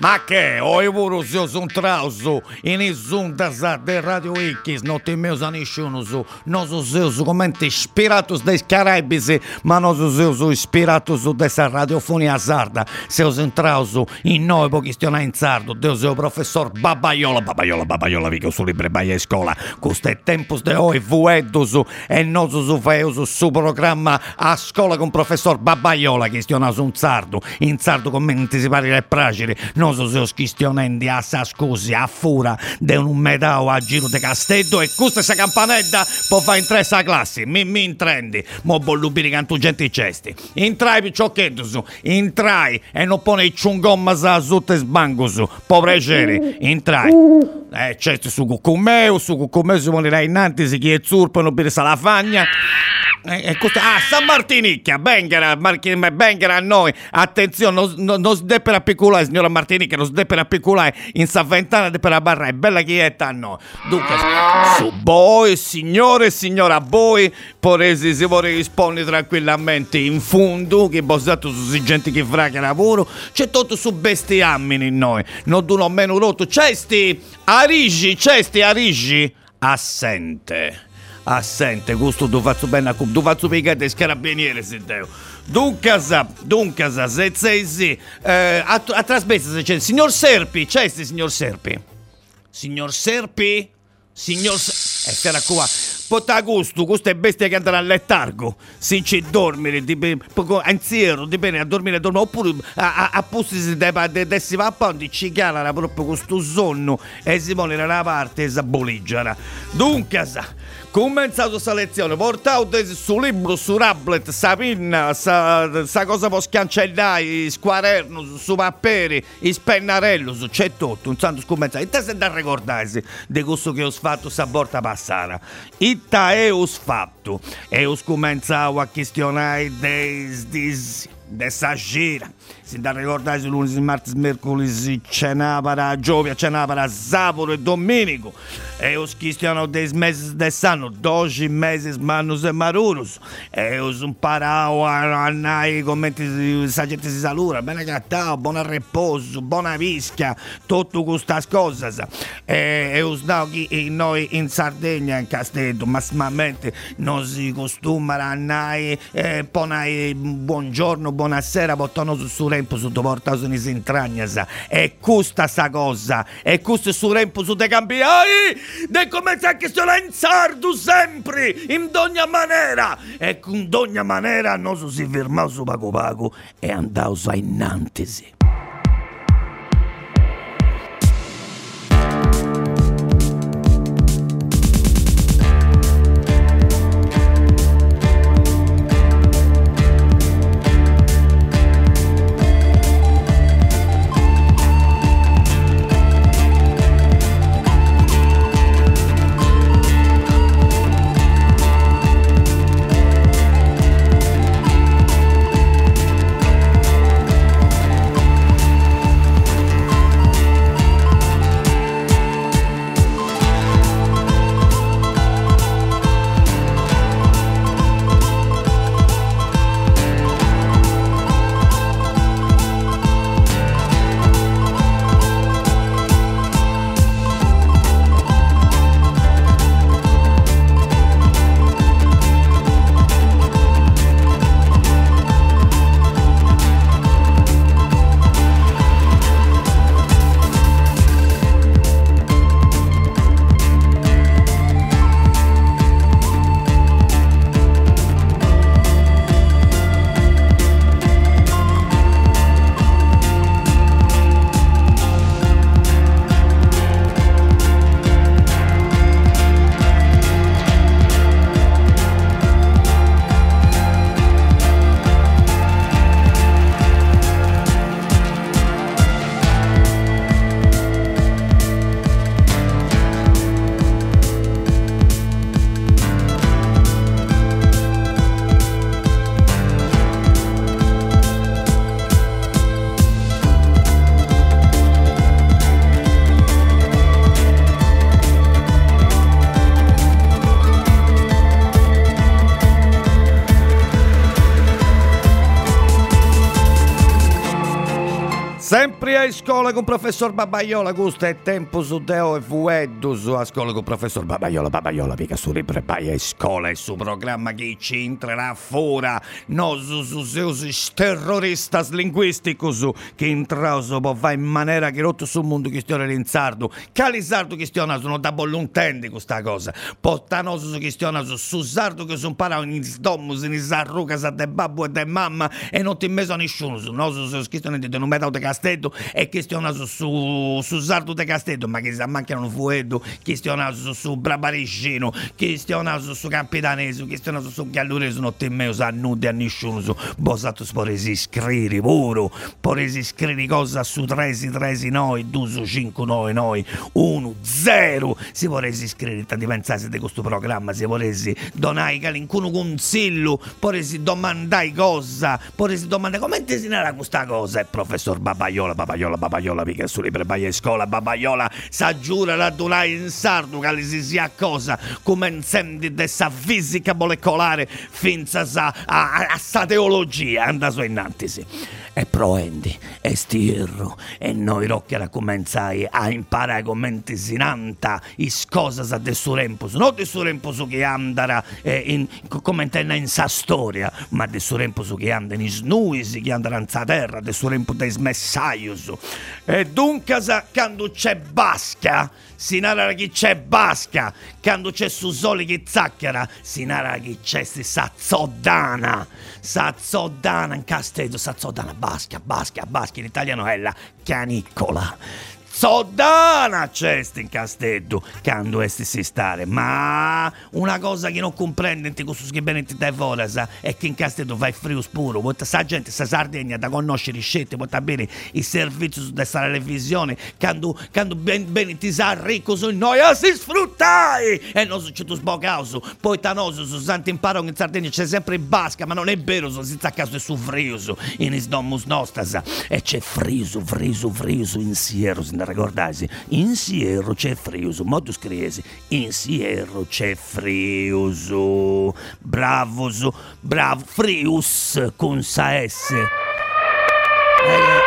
Ma che? Oi pure se un trauso in isundas de Radio X, non ti meus a nessuno su, non so se su commente ispiratus des Caraibis, ma non so se su ispiratus dessa radiofonia sarda, se us intrauso in noi pochi stiona in sardo, deus o professor Babaiola, Babaiola, Babaiola, vico su libre baia scola, custe tempus de oi vuedus, e nos su feus su programma a scuola con professor Babaiola, che stiona su un sardo, in sardo commenti si pari le pragiri, non non so se ho schistionendi a sa scusi a fura de un medao a giro de castello e questa sa campanella può fare in tre sa classe mi mi intrendi. Mo bollubini cantu genti cesti. Intrai su. Intrai e non pone i ciungomma sa sutte sbango su. Povreceri intrai eh certo su cucumeo su cucumeo si morirà innanzi si chi è zurpo non bere sa la fagna eh, ah, San Martinicchia, Bengera, Bengera a noi. Attenzione, non, non, non sdeppera piccolare, signora Martinicchia, non sdeppera piccolare in Saventana de per la barra, è bella chietta a noi. Dunque, su voi, signore e signora, voi, poresi, si vuole rispondere tranquillamente in fondo, che bosato su gente che fraga lavoro, c'è tutto su bestiamini in noi. Non duno meno rotto. Cesti, Arigi, Cesti, Arigi, assente assente, gusto tu faccio bene a cum, tu faccio picate e scarabiniere se devo. Duncasa, Duncasa, se sei sì, eh, a, trasmessa se c'è, signor Serpi, c'è sti signor Serpi? Signor Serpi? Signor Serpi? E sarà qua. Pota gusto, queste bestie che andano a lettargo, se ci dormire, anziero, dipende a dormire, a dormire, oppure a, a, a posti de, si va a pondi, ci chiara proprio questo sonno e si pone da parte e si aboliggiara. Dunque, Cominciato questa lezione, portato su libro, su tablet, sa pinna, sa, sa cosa può scancellare, squaderno, su papperi, i spennarello, c'è tutto, un santo scommenzato. E te sei da ricordarsi di questo che ho fatto sta volta passata. Itta è ho fatto, e ho cominciato a questionare dei dessa gira. Si da ricordare lunedì, martedì, mercoledì, cenava Giovia, cenava Saporo e Domenico. E os cristianos des meses desse ano, 12 meses manos e maruros. E os parau a andare come sa gente si saluta, bene cattao, buon riposo, buona vischia, tutto queste cose. E, e os che noi in Sardegna, in Castello, massimamente non si costuma andare, e poi buongiorno, buonasera, portano su su rempo su portato in intragnas. E questa sta cosa, e questo su rempo su de cambiai, de come che sono in sardo sempre, in ogni maniera. E con ogni maniera non si fermò su pago pago e andò a innantisi. Scuola con professor Babaiola, questo è tempo su Deo e Vueddus, a scuola con professor Babaiola, Babaiola, mica su riprepai a scuola e su programma che ci entrerà fuori, no su su seus terroristas linguisticus, che intrauso può va in maniera che rotto sul mondo che stione l'insardo, calisardo che stiona sono da bolluntende questa cosa, pottanoso che stiona su su sardo che sono parao in sdomus, in sarruca sa de babbo e de mamma e non ti meso nessuno, no su su stione di non metao de Castello e questiona su, su, su Sardo de Castello, ma che si mancano fuedo, questiona su, su Brabaricino, questiona su, su Campitaneso, questiona su, Gallureso, non te meo sa nude a nessuno, su. Bosato sporesi scriri, puro, poresi scriri cosa su tresi, tresi noi, due su cinque noi, noi, uno, zero, si vorresi scrivere, tanti pensate di questo programma, si vorresi donai calincuno consiglio, poresi domandai cosa, poresi domandare come ti si narra questa cosa, e professor Babà Babaiola, Babaiola, Babaiola, mica su libri a scuola, Babaiola, sa giura la donai in sardo, che si sia cosa, come incendi dessa fisica molecolare, finza sa, a, a, a sa teologia, anda su innantisi. E proendi, e stirro, e noi rocchiera comenzai a imparare come si nanta, is cosas de surempus, non de surempus che andara eh, in, come in sa storia, ma de surempus che andano in snuisi, che andano in sa terra, de surempus de smessi Saius. E dunque, quando c'è basca, si narra che c'è basca, quando c'è su soli che zacchera, si narra che c'è si sazzodana, sazzodana in castello, sazzodana, basca, basca, basca, in italiano è la canicola. Soddana cesti in Castello, quando esti si stare. Ma una cosa che non comprende in questo schibbenete da Voras è che in Castello vai frio spuro, vuoi sa gente, sa Sardegna da conoscere scetti, vuoi bene i servizi della televisione, quando, quando ben, ben ti sa ricco su noi, ah, si sfruttai! E non succede sbocauso, poi tanoso, su santi imparo in Sardegna c'è sempre il basca, ma non è vero, so, senza caso è su friuso, in isdomus nostras, e c'è friso, friso, friso, in siero, ricordasi, in Sierro c'è Friuso, modus criesi, in Sierro c'è Friuso, bravo, bravo, Frius con sa S. Eh,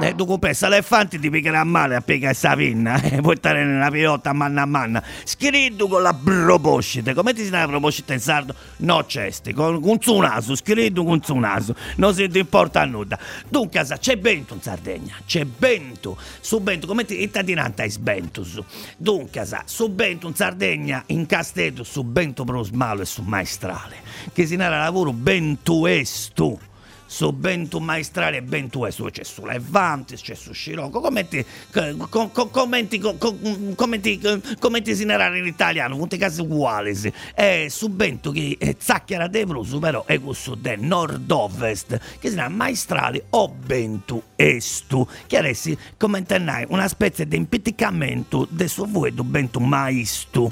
eh, eh, tu compressa l'elefante ti piccherà male a piegare questa pinna e puoi stare nella pilota manna a manna. Scritto con la proposcite. Come ti si chiama proposcite in sardo? No, cesti, con, con su naso, scritto con su naso. Non si ti importa nulla. Dunque, c'è vento in Sardegna, c'è vento. Su vento, come ti italianata è sbentus. Dunque, su vento in Sardegna, in Castello, su vento pro smalo e su maestrale. Che si narra lavoro bentuestu su Bentu Maestrale e Bentu Esu, c'è su Levantis, c'è su Scirocco, commenti, commenti, commenti, commenti sinerari in italiano, tutti casi uguali, e su Bentu che è zacchiera de Brusu, però è questo del nord-ovest, che si chiama Maestrale o Bentu Estu, che adesso commentenai una specie di impiticamento del suo vuoto Bentu Maistu.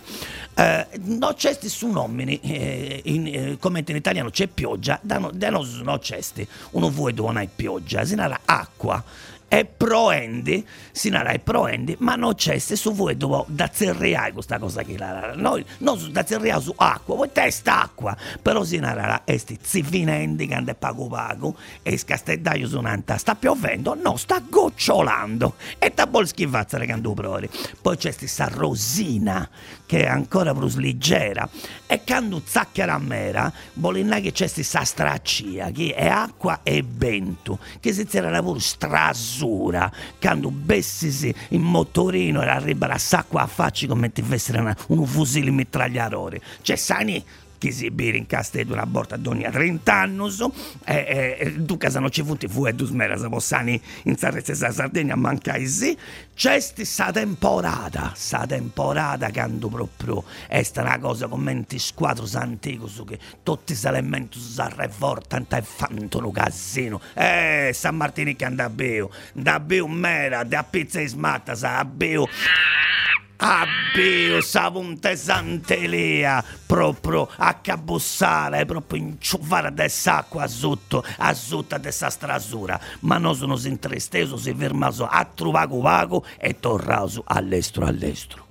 Eh, non c'è su nomini, eh, in, eh, come in italiano c'è pioggia, da, no, da non c'è uno vuoi dove hai pioggia, si narra acqua. È proendi, si narra è proendi, ma non c'è se su voi dove da zerriare questa cosa che la noi non da zerriare su acqua, voi testa acqua, però si narra esti zifinendi che ande pago pago e su un'anta, sta piovendo, no, sta gocciolando. E da bol schivazzare che ando prori. Poi c'è questa rosina che è ancora più leggera e quando zacchera a mera, bolinna che c'è questa straccia che è acqua e vento, che si c'era pure strasu misura, quando bessisi in motorino e arriva la sacca a faccia come ti fosse un fucile mitragliatore. Cioè, sani che si bere in castello una borta d'ogni 30 anni e, e tu casa non ci fu e tu smera se possani in Sarrezza Sardegna mancai sì c'è sta temporada sta temporada che ando proprio è una cosa come in squadro antico su che tutti gli elementi si arrevortano e fanno un casino. Eh San Martino che anda a beo da beo mera da pizza e smatta sa beo Abbio savunte santelia proprio a cabussare, proprio inciuffare dell'acqua sotto, a sotto dessa strasura. Ma non sono intristeso, si fermato a trovare vago e tornato all'estero all'estero.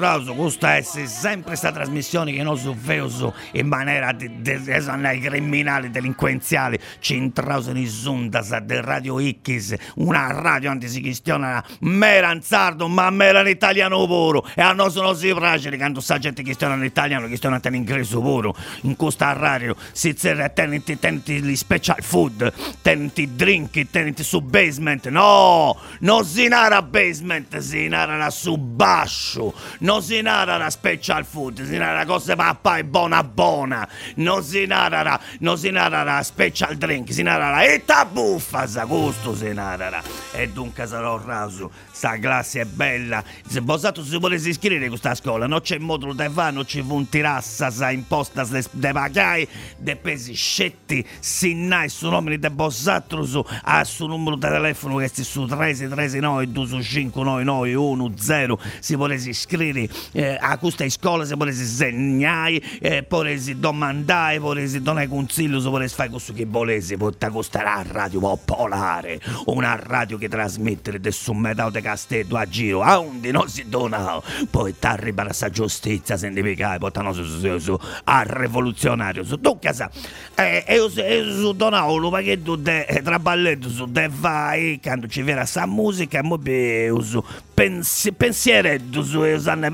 Rauso, questa è sempre questa trasmissione che noi su Feuso in maniera di, di, di, criminali, delinquenziali, ci intrausano in Zundas del Radio X, una radio antisichistiana meranzardo, ma mera in italiano puro. E a noi non si piace quando sta gente che sta in italiano, che sta in ingresso puro. In questa radio si zerra, tenenti, tenenti gli special food, tenenti drink, tenenti su basement. No, non si nara basement, si nara su bascio. Non si nara special food, si nara cose papà e buona buona. Non si nara, non si nara special drink, si nara e tabuffa, sa gusto si nara. E dunque sarò raso, sta classe è bella. Se vosato si volesse iscrivere a questa scuola, non c'è modulo da fare, non c'è un tirassa, sa imposta de pagai, de pesi scetti, sinnai su nome di Bossatro su, a su numero di telefono che si su 339 259 si volesse iscrivere eh, a questa scuola, si volesse segnare, eh, volesse domandare, volesse donare consiglio, se volesse fare questo che volesse, porta questa la radio popolare, una radio che trasmette del metà di castello a giro, a onde non si dona, poi t'arriva la giustizia, sentificare, portano su, su, su, a rivoluzionario, su, tu casa, e eh, io su donavo un pacchetto di traballetto su de vai, quando ci viene sta musica, e su pensi, pensiereddo su, usanne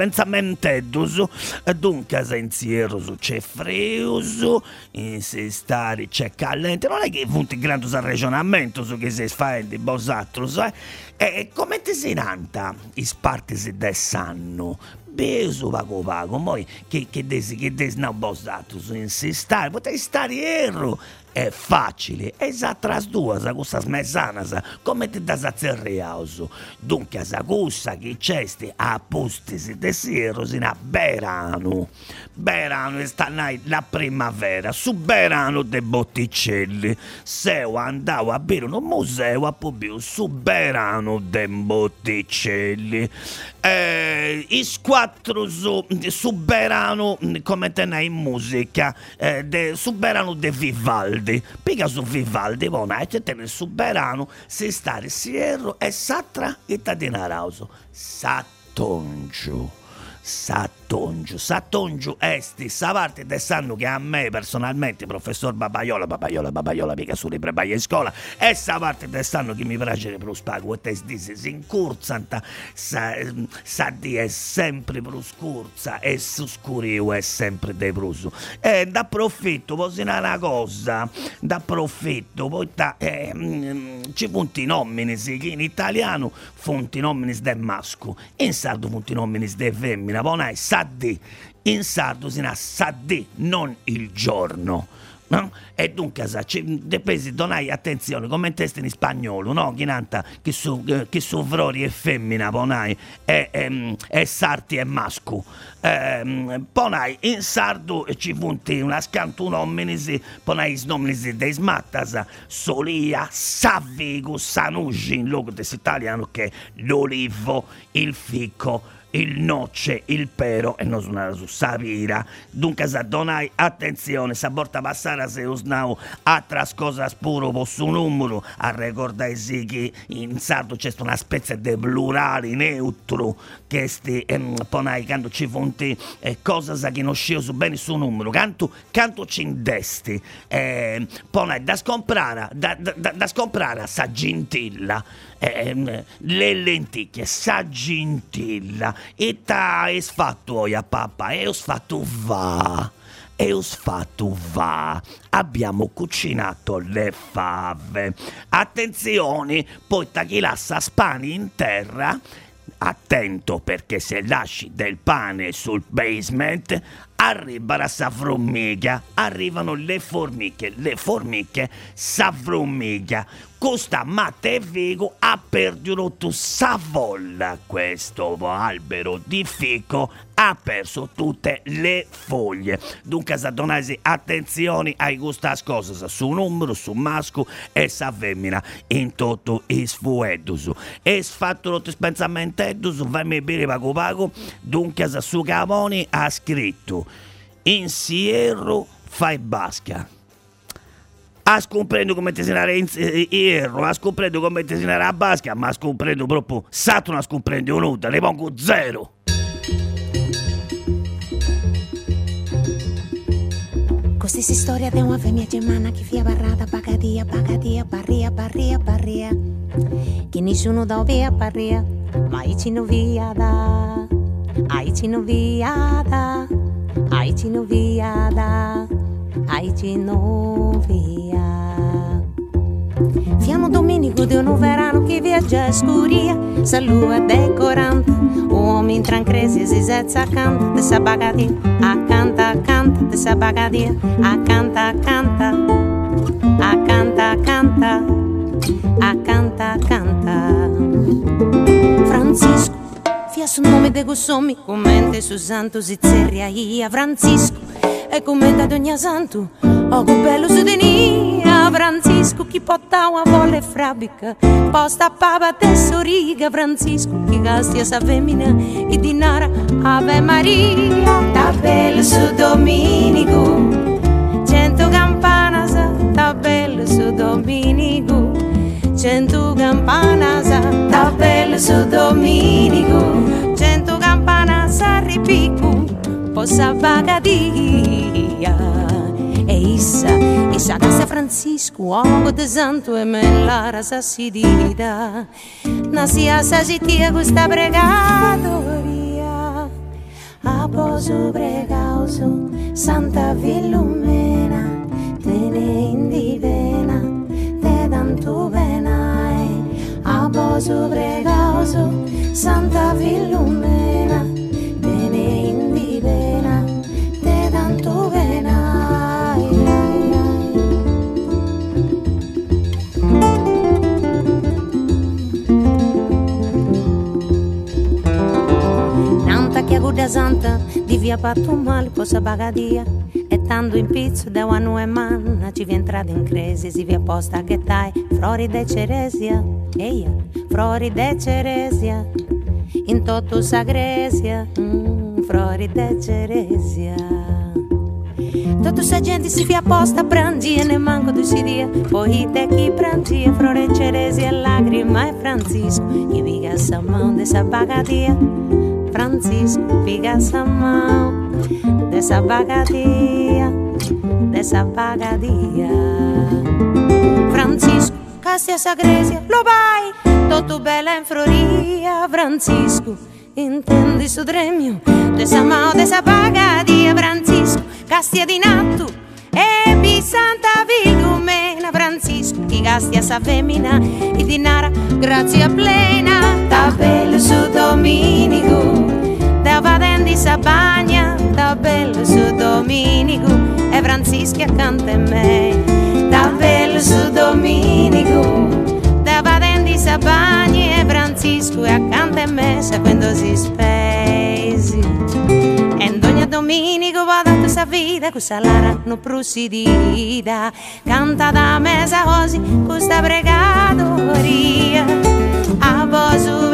e dunque se insiero su c'è in si stare c'è callente, non è che funti grande ragionamento su che si fa di bosatro, eh? E come ti si nanta i spartisi del sanno? Beso pago pago, poi che, che desi che desi? No bossato su insistare, potrei stare erro è facile, è esatto due, sa questa smezzana, come ti da zerreauso. Dunque, sa questa che c'è a postisi de siero sino a Berano. Berano sta la primavera, su Berano de Botticelli. Se andavo a bere un museo a Pubiu, su Berano de Botticelli. Eh, I quattro su, su Berano, come te in musica, eh, de, su Berano de Vivaldi. Vivaldi, pica su Vivaldi, bona, e c'è il soberano, se stare sierro e satra e tadinarauso. Sattongiu. Sattongiu, Sattongiu esti sa parte del sanno che a me personalmente, professor Babaiola, Babaiola, Babaiola, mica su libri in scuola, e sa parte del sanno che mi piace per spago, e te disse, si incurzanta, sa, sa di è sempre per scurza, e su scurio è sempre dei prusu. E d'approfitto, posso dire una cosa, d'approfitto, poi ta, eh, mm, ci punti nomini, sì, in italiano fonti nomini del masco, in sardo fonti nomini del femmina, mattina, saddi. In sardo si nasce saddi, non il giorno. No? E dunque, depesi donai attenzione, come testa in spagnolo, no? Chinanta, che su, che su è femmina, ponai, e, e, e sarti è masco. Eh, ponai in sardo ci punti una scantuno omenisi, ponai snominisi dei smattas, solia, savigo, sanugi, in luogo dell'italiano che l'olivo, il fico, il noce, il pero e non suonare su sapira. Dunque sa donai attenzione, sa porta passare se usnau altre cose puro posso numero, a ricordare sì che in sardo c'è una specie di plurale neutro che sti ehm, ponai quando ci fonti eh, cose che non scio su bene su numero, canto, canto ci indesti, eh, ponai da scomprare, da, da, da scomprare sa gentilla eh, le lenticchie, sa gentilla, e ta es fatto a papà, e ho fatto va. E ho fatto va. Abbiamo cucinato le fave. Attenzione, poi chi lascia spani in terra attento perché se lasci del pane sul basement arriva la formica, arrivano le formiche, le formiche s'avrumica. Costa Matte e Vigo ha perduto sa volla questo albero di fico ha perso tutte le foglie. Dunque, Sadonasi, attenzione ai queste cose, su numero, su masco e sa femmina, in tutto i sfuedus. E sfatto pensamento, fammi bere pago pago, dunque su Camoni ha scritto in Sierro fai basca. Ha scomprendo come tesinare in Sierro, eh, eh, ha scomprendo come tesinare a basca, ma ha scomprendo proprio, Saturno ha scomprendo un'onda, ne pongo zero. Così storia di una femmina gemana che fia barrata, pagadia, pagadia, barria, barria, barria. Che nessuno da via barria, ma i cino via da, ai cino via da. Ai ci non via da. Ai ci non via. Fiano domenico di un verano che viaggia a scuria, salua decorante, uomini trancresi e si sezza accanto, de sa bagadia, acanta, acanta, de sa bagadia, acanta, acanta, acanta, acanta, acanta, acanta. Francisco, fia su nome de gossomi, commente su santo zizzeria ia, Francisco, e commenta ogni santo, che bello su denia, Francisco, chi porta una volle frabica, posta pava tesoriga, Francisco, chi gastia sa femmina, chi dinara, Ave Maria, ta bello su Dominico, cento campana sa, ta bello su Dominico, cento campana sa, ta bello su Dominico, cento campana sa ripico, possa bagadia. E issa, issa casa Francisco, uomo de santo e me la rasa si dida, nasia sa gitia questa bregatoria, a poso bregauso, Santa Villumena, a poso bregauso, Santa Villumena, te ne indivena, te dantu benai. Nanta che aguda santa di via patto male possa bagadia e tanto in pizzo da una e manna ci vi entrate in crisi si vi apposta che tai frori de ceresia eia frori de ceresia in toto sagresia mm, frori de ceresia. Tutta sta gente si via apposta prangia ne manco tu si dia. Poi te chi prangia Frore ceresi e lacrima e Francisco Chi viga sa mão dessa bagadia. Francisco viga sa mão dessa bagadia Dessa bagadia. Francisco Cassia Sagresia Lo vai Tutto bella in floria Francisco Intendi su dremio Dessa mão dessa bagadia Francisco Cassia di natto E bi Santa Vilumena Francisco Chi gastia sa femmina E dinara Grazia plena Ta bello su Dominico Da vadendi sa bagna Da bello su Dominico E Francisco accanto a me Da bello su Dominico. Da vadendi sa bagna E Francisco è accanto a me si spesi. E ogni domenico vado a questa vita Questa lara non prosidida Canta da mesa così Questa pregatoria. A vosu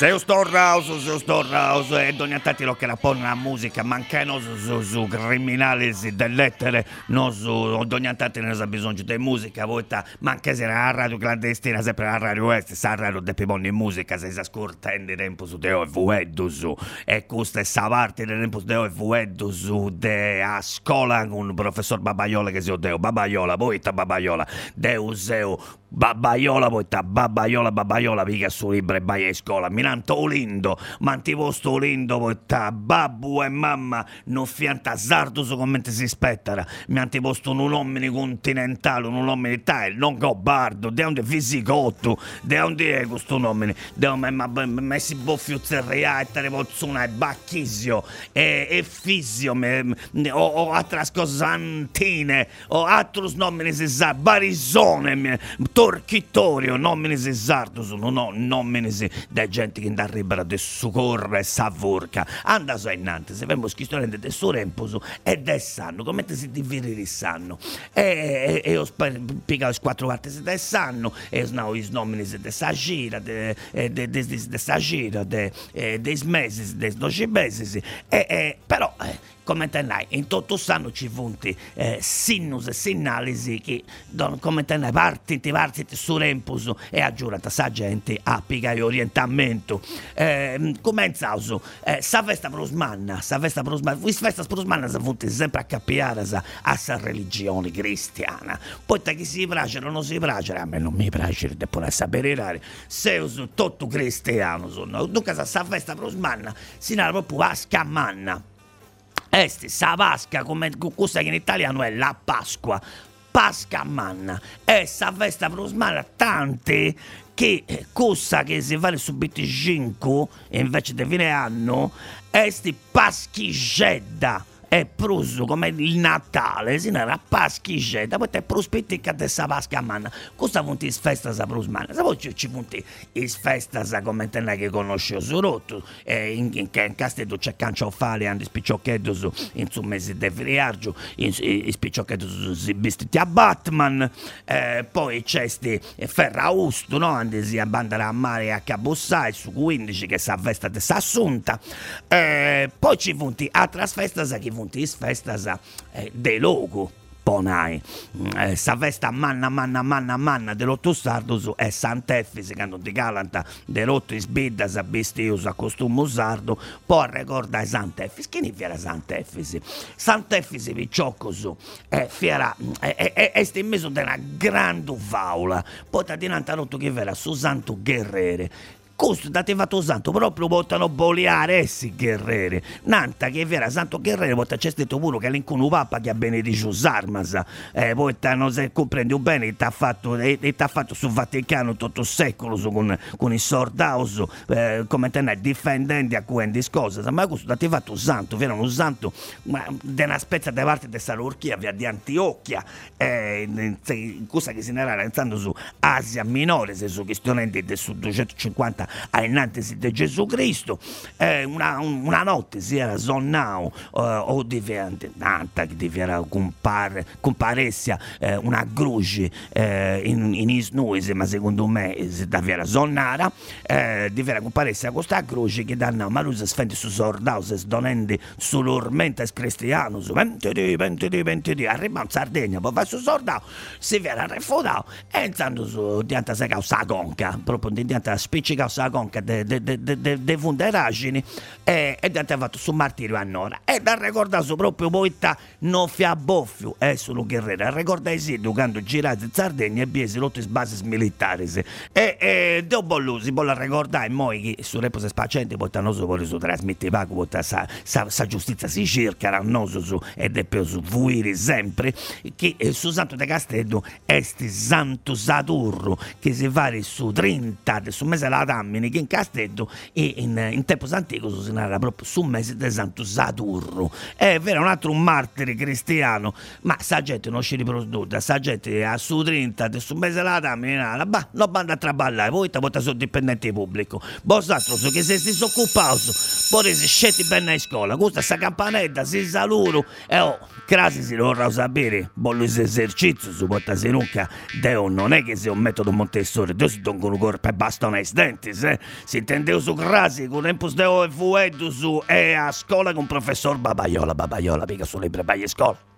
Rauso, se sto rauso e ogni lo che la pone la musica, ma anche non su, su, su criminali si lettere, non su, ogni ne sa bisogno di musica, voi ta, ma anche se la radio clandestina, sempre la radio est, sa radio de pimoni in musica, se si ascolta in tempo su deo e vueddu su, e questa è sa parte del tempo su deo e vueddu su, de a scuola con un professor Babaiola che si odeo, Babaiola, voi ta Babaiola, deuseu, Babaiola, voi ta Babaiola, Babaiola, mica su libro e vai a scuola, mi dinanto lindo, ma ti posto lindo potta babbo e mamma non fianta su come si spettara, mi hanno posto un uomo continentale, un uomo tale, non gobardo, de onde fisicotto, de onde è questo nome, de onde ma messi boffio zerrea e telepozzuna e bacchissio e, e fisio, me, o, o altre cosantine, o altri nomi si sa, barisone, torchitorio, nomi si sono, no, nomi si, de gente che arriva de sucorra e anda so innanzi, se vemos chi storente de soremposo e de sanno, come si diviri sanno, e, e, e ho piegato quattro volte se de sanno, e snau is nomini se de sa gira, de, sa gira, de, mesi, de doci e, però... Eh, come tenai, in tutto sanno ci funti eh, sinus e sinalisi che don, come tenai partiti partiti su rempus e aggiurata sa gente a pigai orientamento. Eh, come in sauso eh, sa festa prosmanna sa festa prosmanna quis festa prosmanna sa funti sempre a capiare a sa religione cristiana. Poi chi si piace non si piace a me non mi piace de pure sapere rare se uso tutto cristiano sono dunque sa festa prosmanna si narra proprio a scammanna Esti, sa Pasca, come questa che in italiano è la Pasqua. Pasca manna. E sa festa prosmana tante che cosa che si fa su 25 invece di fine anno, esti paschigedda è pruso come il Natale, si era paschicetta, poi è prospettica di questa pasca manna. Cosa punti is festa sa prusmana? Se poi ci is festa sa come te che conosce su rotto, eh, in, in, in castello c'è canciofale, andi spicciocchetti su, in su mesi de friargio, in, in spicciocchetti su si vestiti a Batman, eh, poi c'è sti Ferrausto, no? Andi si abbandona a mare a Cabossai su 15 che sa festa di Sassunta, eh, poi ci punti a trasfesta sa chi puntis festas eh, de logo ponai. Eh, sa festa manna manna manna manna dell'otto sardus è Sant'Effisi che non ti calanta dell'otto isbiddas a bestius a costume sardo poi ricorda Sant'Effisi che ne fiera Sant'Effisi Sant'Effisi piccioccosu è fiera è, è, è, è stimmeso di una grande faula. Poi ti dinanzi a che vera su Santo Guerrere questo da te fatto santo proprio portano boleare essi guerrieri. Nanta che vera santo guerriero porta c'è stato pure che l'incunu papa che ha benedicio s'armas eh, poi se comprendi bene ti ha fatto e ti ha fatto sul Vaticano tutto il secolo su, con, con i sordaus eh, come te ne difendenti a quindi cose. Ma questo da te fatto santo vera un santo di una spezza di parte della Turchia via di Antiochia eh, cosa che si era realizzando su Asia Minore se su questione del su 250 innanzi di Gesù Cristo, eh, una, una, notte si era sonnato eh, o diventa nata che diventa compare, eh, una croce eh, in, in isnuese, ma secondo me si davvero sonnara, eh, diventa comparessia questa croce che danno ma lui si sfende su sordao, si sdonende sull'ormenta cristiano, su ventidi, ventidi, ventidi, arriva in Sardegna, poi va su sordao, si viene refutato e intanto su diventa sa conca, proprio diventa spiccicata sa conca de, de, de, de, de funderagini e, e ha fatto su martirio a Nora. E da ricordare proprio poeta non fia boffio e solo guerriero ricorda sì quando girate in Sardegna e biesi lotte basi militari e, e deo bollusi poi la ricordare moi che su repose spacenti portano su poi su trasmette pago porta sa, sa, sa giustizia si cerca rannoso su ed è per su vuiri sempre che eh, su Santo de Castello esti Santo Saturno che si fa su 30 su mese la dama uomini che in Castello e in, in tempo antico si narra proprio sul mese di Santo Saturno. È vero, un altro martire cristiano, ma sa gente non ci riproduce, sa gente a su 30 sul mese della dama, bah, non banda a traballare, voi te sono dipendenti pubblico. Vostro, so che se si disoccupato, poi si scetti bene a scuola, questa sta campanetta, si saluto, e oh, crasi si vorrà sapere, bollo esercizio, su porta si nunca, Deo non è che sia un metodo Montessori, Dio si dongono corpo e bastano ai denti, se si intendeu su crasi, con tempus deo e fuedu su e a scuola con professor Babaiola, Babaiola, mica su libri, vai a scuola.